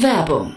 Werbung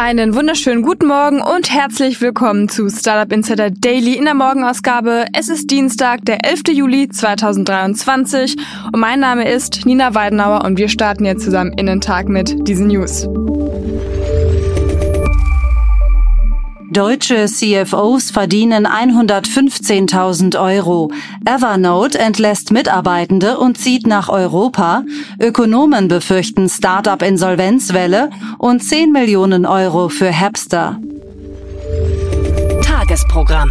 Einen wunderschönen guten Morgen und herzlich willkommen zu Startup Insider Daily in der Morgenausgabe. Es ist Dienstag, der 11. Juli 2023 und mein Name ist Nina Weidenauer und wir starten jetzt zusammen in den Tag mit diesen News. Deutsche CFOs verdienen 115.000 Euro. Evernote entlässt Mitarbeitende und zieht nach Europa. Ökonomen befürchten Start-up-Insolvenzwelle und 10 Millionen Euro für Hapster. Tagesprogramm.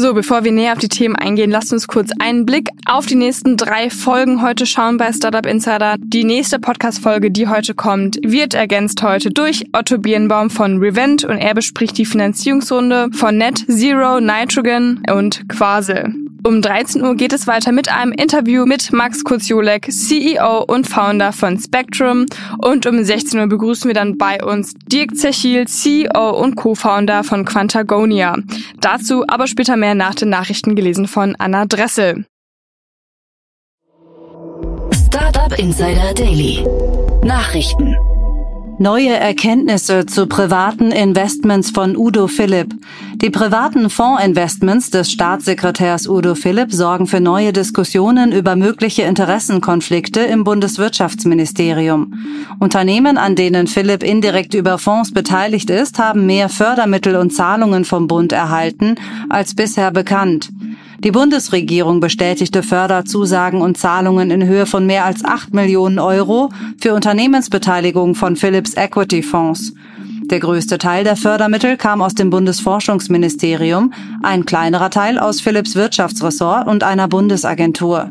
So, bevor wir näher auf die Themen eingehen, lasst uns kurz einen Blick auf die nächsten drei Folgen heute schauen bei Startup Insider. Die nächste Podcast-Folge, die heute kommt, wird ergänzt heute durch Otto Birnbaum von Revent und er bespricht die Finanzierungsrunde von Net Zero, Nitrogen und Quasel. Um 13 Uhr geht es weiter mit einem Interview mit Max Kuziolek, CEO und Founder von Spectrum. Und um 16 Uhr begrüßen wir dann bei uns Dirk Zechil, CEO und Co-Founder von Quantagonia. Dazu aber später mehr nach den Nachrichten gelesen von Anna Dressel. Startup Insider Daily. Nachrichten. Neue Erkenntnisse zu privaten Investments von Udo Philipp. Die privaten Fondsinvestments des Staatssekretärs Udo Philipp sorgen für neue Diskussionen über mögliche Interessenkonflikte im Bundeswirtschaftsministerium. Unternehmen, an denen Philipp indirekt über Fonds beteiligt ist, haben mehr Fördermittel und Zahlungen vom Bund erhalten als bisher bekannt. Die Bundesregierung bestätigte Förderzusagen und Zahlungen in Höhe von mehr als 8 Millionen Euro für Unternehmensbeteiligung von Philips Equity Fonds. Der größte Teil der Fördermittel kam aus dem Bundesforschungsministerium, ein kleinerer Teil aus Philips Wirtschaftsressort und einer Bundesagentur.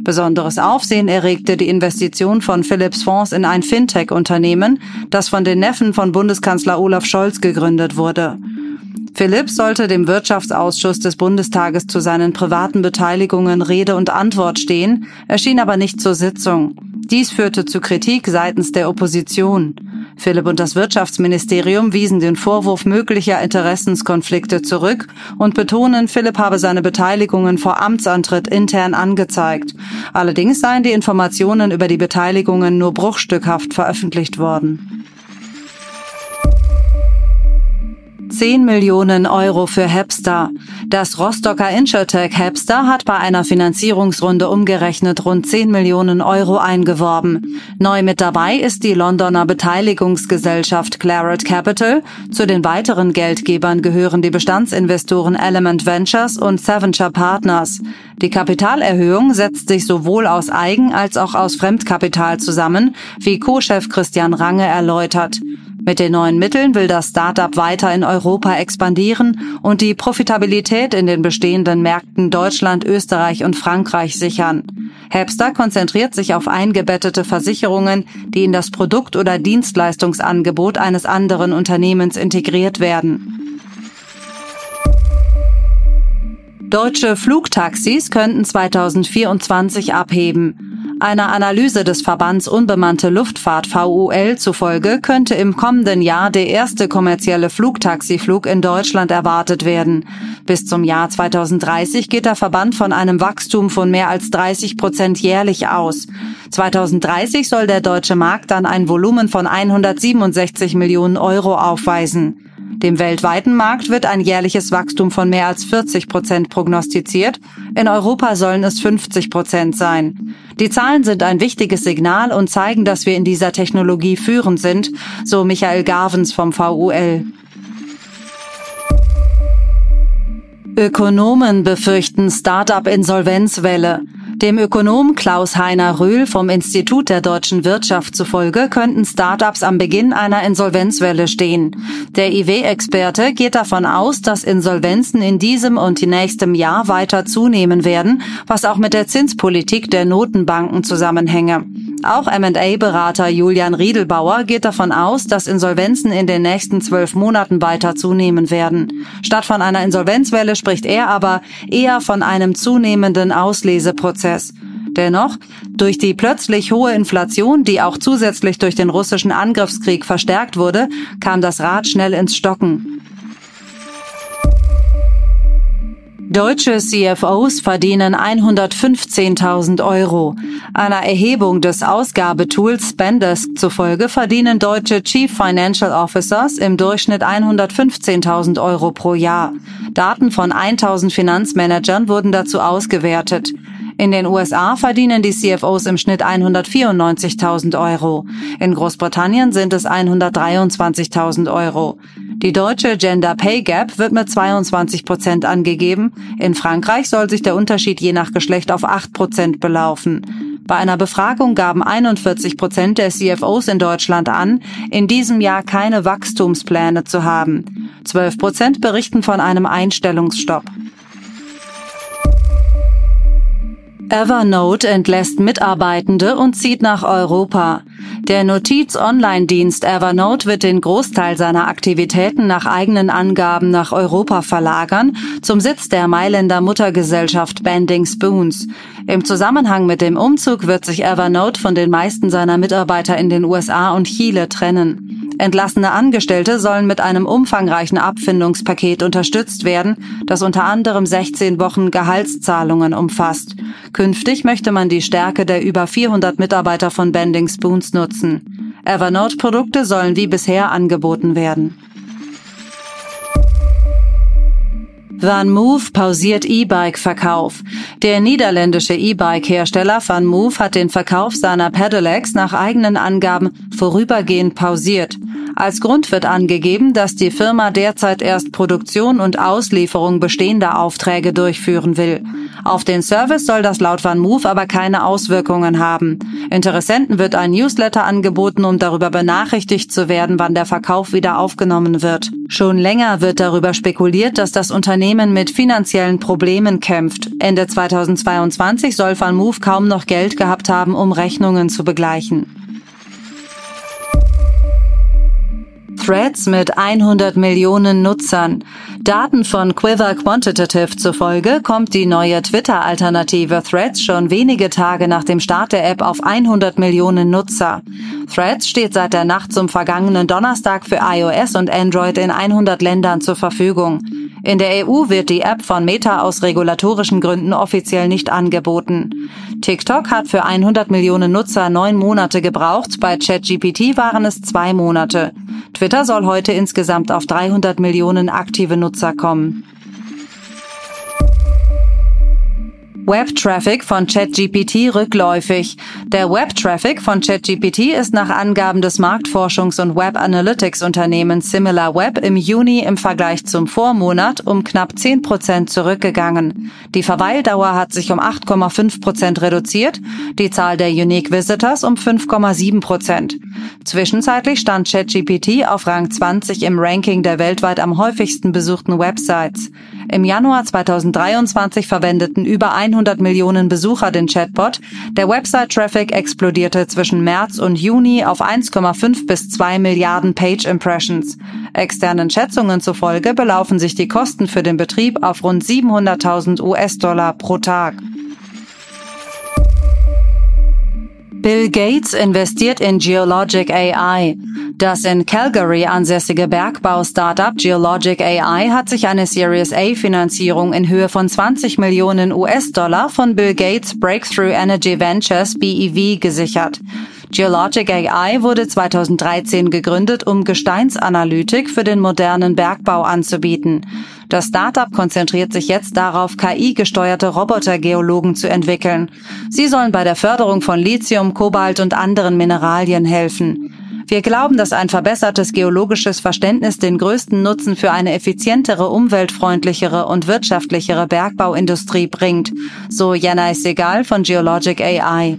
Besonderes Aufsehen erregte die Investition von Philips Fonds in ein Fintech-Unternehmen, das von den Neffen von Bundeskanzler Olaf Scholz gegründet wurde. Philipp sollte dem Wirtschaftsausschuss des Bundestages zu seinen privaten Beteiligungen Rede und Antwort stehen, erschien aber nicht zur Sitzung. Dies führte zu Kritik seitens der Opposition. Philipp und das Wirtschaftsministerium wiesen den Vorwurf möglicher Interessenskonflikte zurück und betonen, Philipp habe seine Beteiligungen vor Amtsantritt intern angezeigt. Allerdings seien die Informationen über die Beteiligungen nur bruchstückhaft veröffentlicht worden. 10 Millionen Euro für Hepster. Das Rostocker Insurtech Hepster hat bei einer Finanzierungsrunde umgerechnet rund 10 Millionen Euro eingeworben. Neu mit dabei ist die Londoner Beteiligungsgesellschaft Claret Capital. Zu den weiteren Geldgebern gehören die Bestandsinvestoren Element Ventures und Seventure Partners. Die Kapitalerhöhung setzt sich sowohl aus Eigen- als auch aus Fremdkapital zusammen, wie Co-Chef Christian Range erläutert. Mit den neuen Mitteln will das Startup weiter in Europa expandieren und die Profitabilität in den bestehenden Märkten Deutschland, Österreich und Frankreich sichern. Hepster konzentriert sich auf eingebettete Versicherungen, die in das Produkt- oder Dienstleistungsangebot eines anderen Unternehmens integriert werden. Deutsche Flugtaxis könnten 2024 abheben. Einer Analyse des Verbands Unbemannte Luftfahrt VUL zufolge könnte im kommenden Jahr der erste kommerzielle Flugtaxiflug in Deutschland erwartet werden. Bis zum Jahr 2030 geht der Verband von einem Wachstum von mehr als 30 Prozent jährlich aus. 2030 soll der deutsche Markt dann ein Volumen von 167 Millionen Euro aufweisen. Dem weltweiten Markt wird ein jährliches Wachstum von mehr als 40 Prozent prognostiziert. In Europa sollen es 50 Prozent sein. Die Zahlen sind ein wichtiges Signal und zeigen, dass wir in dieser Technologie führend sind, so Michael Garvens vom VUL. Ökonomen befürchten Start-up-Insolvenzwelle. Dem Ökonom Klaus-Heiner Rühl vom Institut der deutschen Wirtschaft zufolge könnten Startups am Beginn einer Insolvenzwelle stehen. Der IW-Experte geht davon aus, dass Insolvenzen in diesem und nächstem Jahr weiter zunehmen werden, was auch mit der Zinspolitik der Notenbanken zusammenhänge. Auch M&A-Berater Julian Riedelbauer geht davon aus, dass Insolvenzen in den nächsten zwölf Monaten weiter zunehmen werden. Statt von einer Insolvenzwelle spricht er aber eher von einem zunehmenden Ausleseprozess Prozess. Dennoch, durch die plötzlich hohe Inflation, die auch zusätzlich durch den russischen Angriffskrieg verstärkt wurde, kam das Rad schnell ins Stocken. Deutsche CFOs verdienen 115.000 Euro. Einer Erhebung des Ausgabetools Spendesk zufolge verdienen deutsche Chief Financial Officers im Durchschnitt 115.000 Euro pro Jahr. Daten von 1000 Finanzmanagern wurden dazu ausgewertet. In den USA verdienen die CFOs im Schnitt 194.000 Euro. In Großbritannien sind es 123.000 Euro. Die deutsche Gender Pay Gap wird mit 22 Prozent angegeben. In Frankreich soll sich der Unterschied je nach Geschlecht auf 8 Prozent belaufen. Bei einer Befragung gaben 41 Prozent der CFOs in Deutschland an, in diesem Jahr keine Wachstumspläne zu haben. 12 Prozent berichten von einem Einstellungsstopp. Evernote entlässt Mitarbeitende und zieht nach Europa. Der Notiz-Online-Dienst Evernote wird den Großteil seiner Aktivitäten nach eigenen Angaben nach Europa verlagern, zum Sitz der Mailänder Muttergesellschaft Bending Spoons. Im Zusammenhang mit dem Umzug wird sich Evernote von den meisten seiner Mitarbeiter in den USA und Chile trennen. Entlassene Angestellte sollen mit einem umfangreichen Abfindungspaket unterstützt werden, das unter anderem 16 Wochen Gehaltszahlungen umfasst. Künftig möchte man die Stärke der über 400 Mitarbeiter von Bending Spoons nutzen. Evernote-Produkte sollen wie bisher angeboten werden. Van Move pausiert E-Bike-Verkauf. Der niederländische E-Bike-Hersteller Van Move hat den Verkauf seiner Pedelecs nach eigenen Angaben vorübergehend pausiert. Als Grund wird angegeben, dass die Firma derzeit erst Produktion und Auslieferung bestehender Aufträge durchführen will. Auf den Service soll das laut Van Move aber keine Auswirkungen haben. Interessenten wird ein Newsletter angeboten, um darüber benachrichtigt zu werden, wann der Verkauf wieder aufgenommen wird. Schon länger wird darüber spekuliert, dass das Unternehmen mit finanziellen Problemen kämpft. Ende 2022 soll Van Move kaum noch Geld gehabt haben, um Rechnungen zu begleichen. Threads mit 100 Millionen Nutzern. Daten von Quiver Quantitative zufolge kommt die neue Twitter-Alternative Threads schon wenige Tage nach dem Start der App auf 100 Millionen Nutzer. Threads steht seit der Nacht zum vergangenen Donnerstag für iOS und Android in 100 Ländern zur Verfügung. In der EU wird die App von Meta aus regulatorischen Gründen offiziell nicht angeboten. TikTok hat für 100 Millionen Nutzer neun Monate gebraucht, bei ChatGPT waren es zwei Monate. Twitter soll heute insgesamt auf 300 Millionen aktive Nutzer kommen. Web-Traffic von ChatGPT rückläufig. Der Web-Traffic von ChatGPT ist nach Angaben des Marktforschungs- und Web-Analytics-Unternehmens SimilarWeb im Juni im Vergleich zum Vormonat um knapp 10 Prozent zurückgegangen. Die Verweildauer hat sich um 8,5 Prozent reduziert, die Zahl der Unique Visitors um 5,7 Prozent. Zwischenzeitlich stand ChatGPT auf Rang 20 im Ranking der weltweit am häufigsten besuchten Websites. Im Januar 2023 verwendeten über 100 Millionen Besucher den Chatbot. Der Website-Traffic explodierte zwischen März und Juni auf 1,5 bis 2 Milliarden Page-Impressions. Externen Schätzungen zufolge belaufen sich die Kosten für den Betrieb auf rund 700.000 US-Dollar pro Tag. Bill Gates investiert in Geologic AI. Das in Calgary ansässige Bergbau-Startup Geologic AI hat sich eine Series A Finanzierung in Höhe von 20 Millionen US-Dollar von Bill Gates Breakthrough Energy Ventures BEV gesichert. Geologic AI wurde 2013 gegründet, um Gesteinsanalytik für den modernen Bergbau anzubieten. Das Startup konzentriert sich jetzt darauf, KI-gesteuerte Robotergeologen zu entwickeln. Sie sollen bei der Förderung von Lithium, Kobalt und anderen Mineralien helfen. Wir glauben, dass ein verbessertes geologisches Verständnis den größten Nutzen für eine effizientere, umweltfreundlichere und wirtschaftlichere Bergbauindustrie bringt, so Yanai Segal von Geologic AI.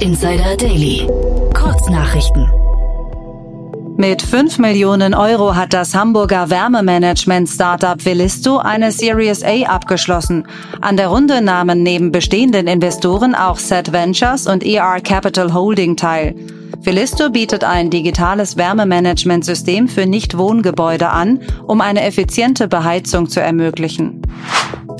Insider Daily. Kurznachrichten. Mit 5 Millionen Euro hat das Hamburger Wärmemanagement-Startup Velisto eine Series A abgeschlossen. An der Runde nahmen neben bestehenden Investoren auch Set Ventures und ER Capital Holding teil. Velisto bietet ein digitales Wärmemanagementsystem für Nichtwohngebäude an, um eine effiziente Beheizung zu ermöglichen.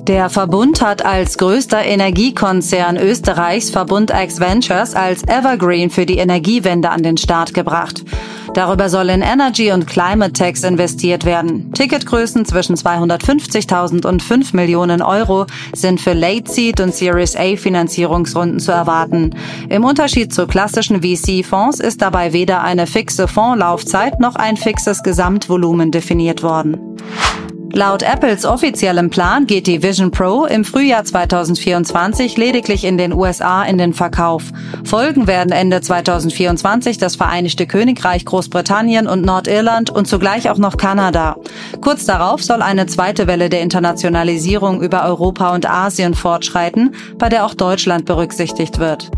Der Verbund hat als größter Energiekonzern Österreichs Verbund X Ventures als Evergreen für die Energiewende an den Start gebracht. Darüber soll in Energy und Climate Techs investiert werden. Ticketgrößen zwischen 250.000 und 5 Millionen Euro sind für Late Seed und Series A Finanzierungsrunden zu erwarten. Im Unterschied zu klassischen VC-Fonds ist dabei weder eine fixe Fondslaufzeit noch ein fixes Gesamtvolumen definiert worden. Laut Apples offiziellem Plan geht die Vision Pro im Frühjahr 2024 lediglich in den USA in den Verkauf. Folgen werden Ende 2024 das Vereinigte Königreich, Großbritannien und Nordirland und zugleich auch noch Kanada. Kurz darauf soll eine zweite Welle der Internationalisierung über Europa und Asien fortschreiten, bei der auch Deutschland berücksichtigt wird.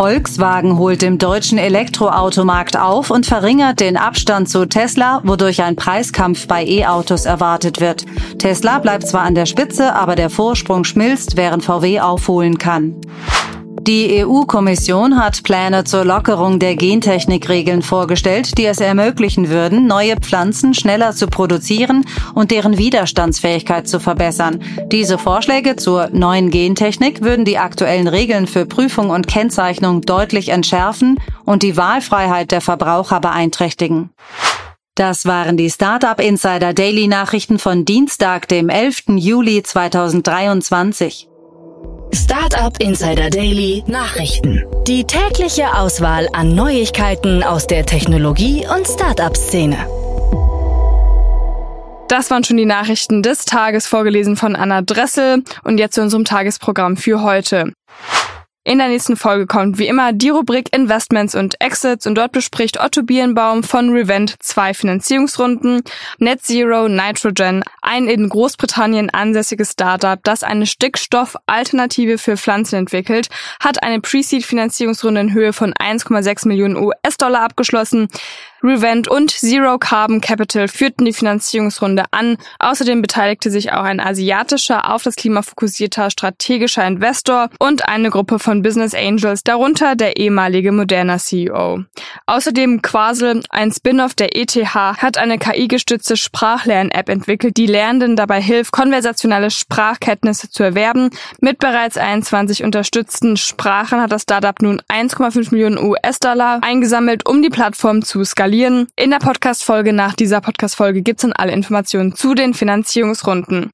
Volkswagen holt im deutschen Elektroautomarkt auf und verringert den Abstand zu Tesla, wodurch ein Preiskampf bei E-Autos erwartet wird. Tesla bleibt zwar an der Spitze, aber der Vorsprung schmilzt, während VW aufholen kann. Die EU-Kommission hat Pläne zur Lockerung der Gentechnikregeln vorgestellt, die es ermöglichen würden, neue Pflanzen schneller zu produzieren und deren Widerstandsfähigkeit zu verbessern. Diese Vorschläge zur neuen Gentechnik würden die aktuellen Regeln für Prüfung und Kennzeichnung deutlich entschärfen und die Wahlfreiheit der Verbraucher beeinträchtigen. Das waren die Startup Insider Daily Nachrichten von Dienstag, dem 11. Juli 2023. Startup Insider Daily Nachrichten. Die tägliche Auswahl an Neuigkeiten aus der Technologie- und Startup-Szene. Das waren schon die Nachrichten des Tages vorgelesen von Anna Dressel und jetzt zu unserem Tagesprogramm für heute. In der nächsten Folge kommt wie immer die Rubrik Investments und Exits und dort bespricht Otto Birnbaum von Revent zwei Finanzierungsrunden. Net Zero Nitrogen, ein in Großbritannien ansässiges Startup, das eine Stickstoffalternative für Pflanzen entwickelt, hat eine Pre-Seed-Finanzierungsrunde in Höhe von 1,6 Millionen US-Dollar abgeschlossen. Revent und Zero Carbon Capital führten die Finanzierungsrunde an. Außerdem beteiligte sich auch ein asiatischer, auf das Klima fokussierter strategischer Investor und eine Gruppe von Business Angels, darunter der ehemalige Moderna CEO. Außerdem Quasel, ein Spin-off der ETH, hat eine KI-gestützte Sprachlern-App entwickelt, die Lernenden dabei hilft, konversationelle Sprachkenntnisse zu erwerben. Mit bereits 21 unterstützten Sprachen hat das Startup nun 1,5 Millionen US-Dollar eingesammelt, um die Plattform zu skalieren skalieren. In der Podcast-Folge nach dieser Podcast-Folge gibt's dann alle Informationen zu den Finanzierungsrunden.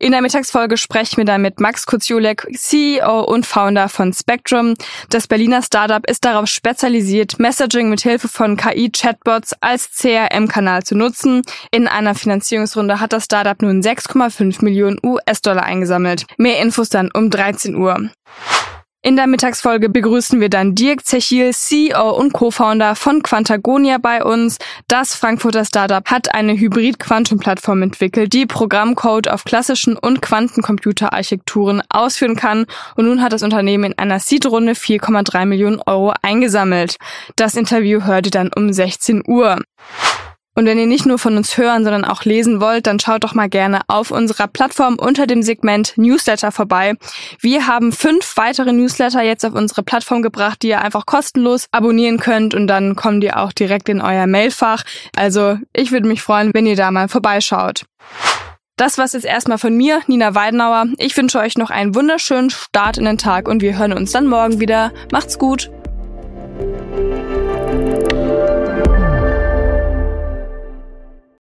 In der Mittagsfolge sprechen wir dann mit Max Kuciulek, CEO und Founder von Spectrum. Das Berliner Startup ist darauf spezialisiert, Messaging mit Hilfe von KI-Chatbots als CRM-Kanal zu nutzen. In einer Finanzierungsrunde hat das Startup nun 6,5 Millionen US-Dollar eingesammelt. Mehr Infos dann um 13 Uhr. In der Mittagsfolge begrüßen wir dann Dirk Zechil, CEO und Co-Founder von Quantagonia bei uns. Das Frankfurter Startup hat eine Hybrid-Quantum-Plattform entwickelt, die Programmcode auf klassischen und Quantencomputerarchitekturen ausführen kann. Und nun hat das Unternehmen in einer Seed-Runde 4,3 Millionen Euro eingesammelt. Das Interview hört ihr dann um 16 Uhr. Und wenn ihr nicht nur von uns hören, sondern auch lesen wollt, dann schaut doch mal gerne auf unserer Plattform unter dem Segment Newsletter vorbei. Wir haben fünf weitere Newsletter jetzt auf unsere Plattform gebracht, die ihr einfach kostenlos abonnieren könnt und dann kommen die auch direkt in euer Mailfach. Also ich würde mich freuen, wenn ihr da mal vorbeischaut. Das war's jetzt erstmal von mir, Nina Weidenauer. Ich wünsche euch noch einen wunderschönen Start in den Tag und wir hören uns dann morgen wieder. Macht's gut!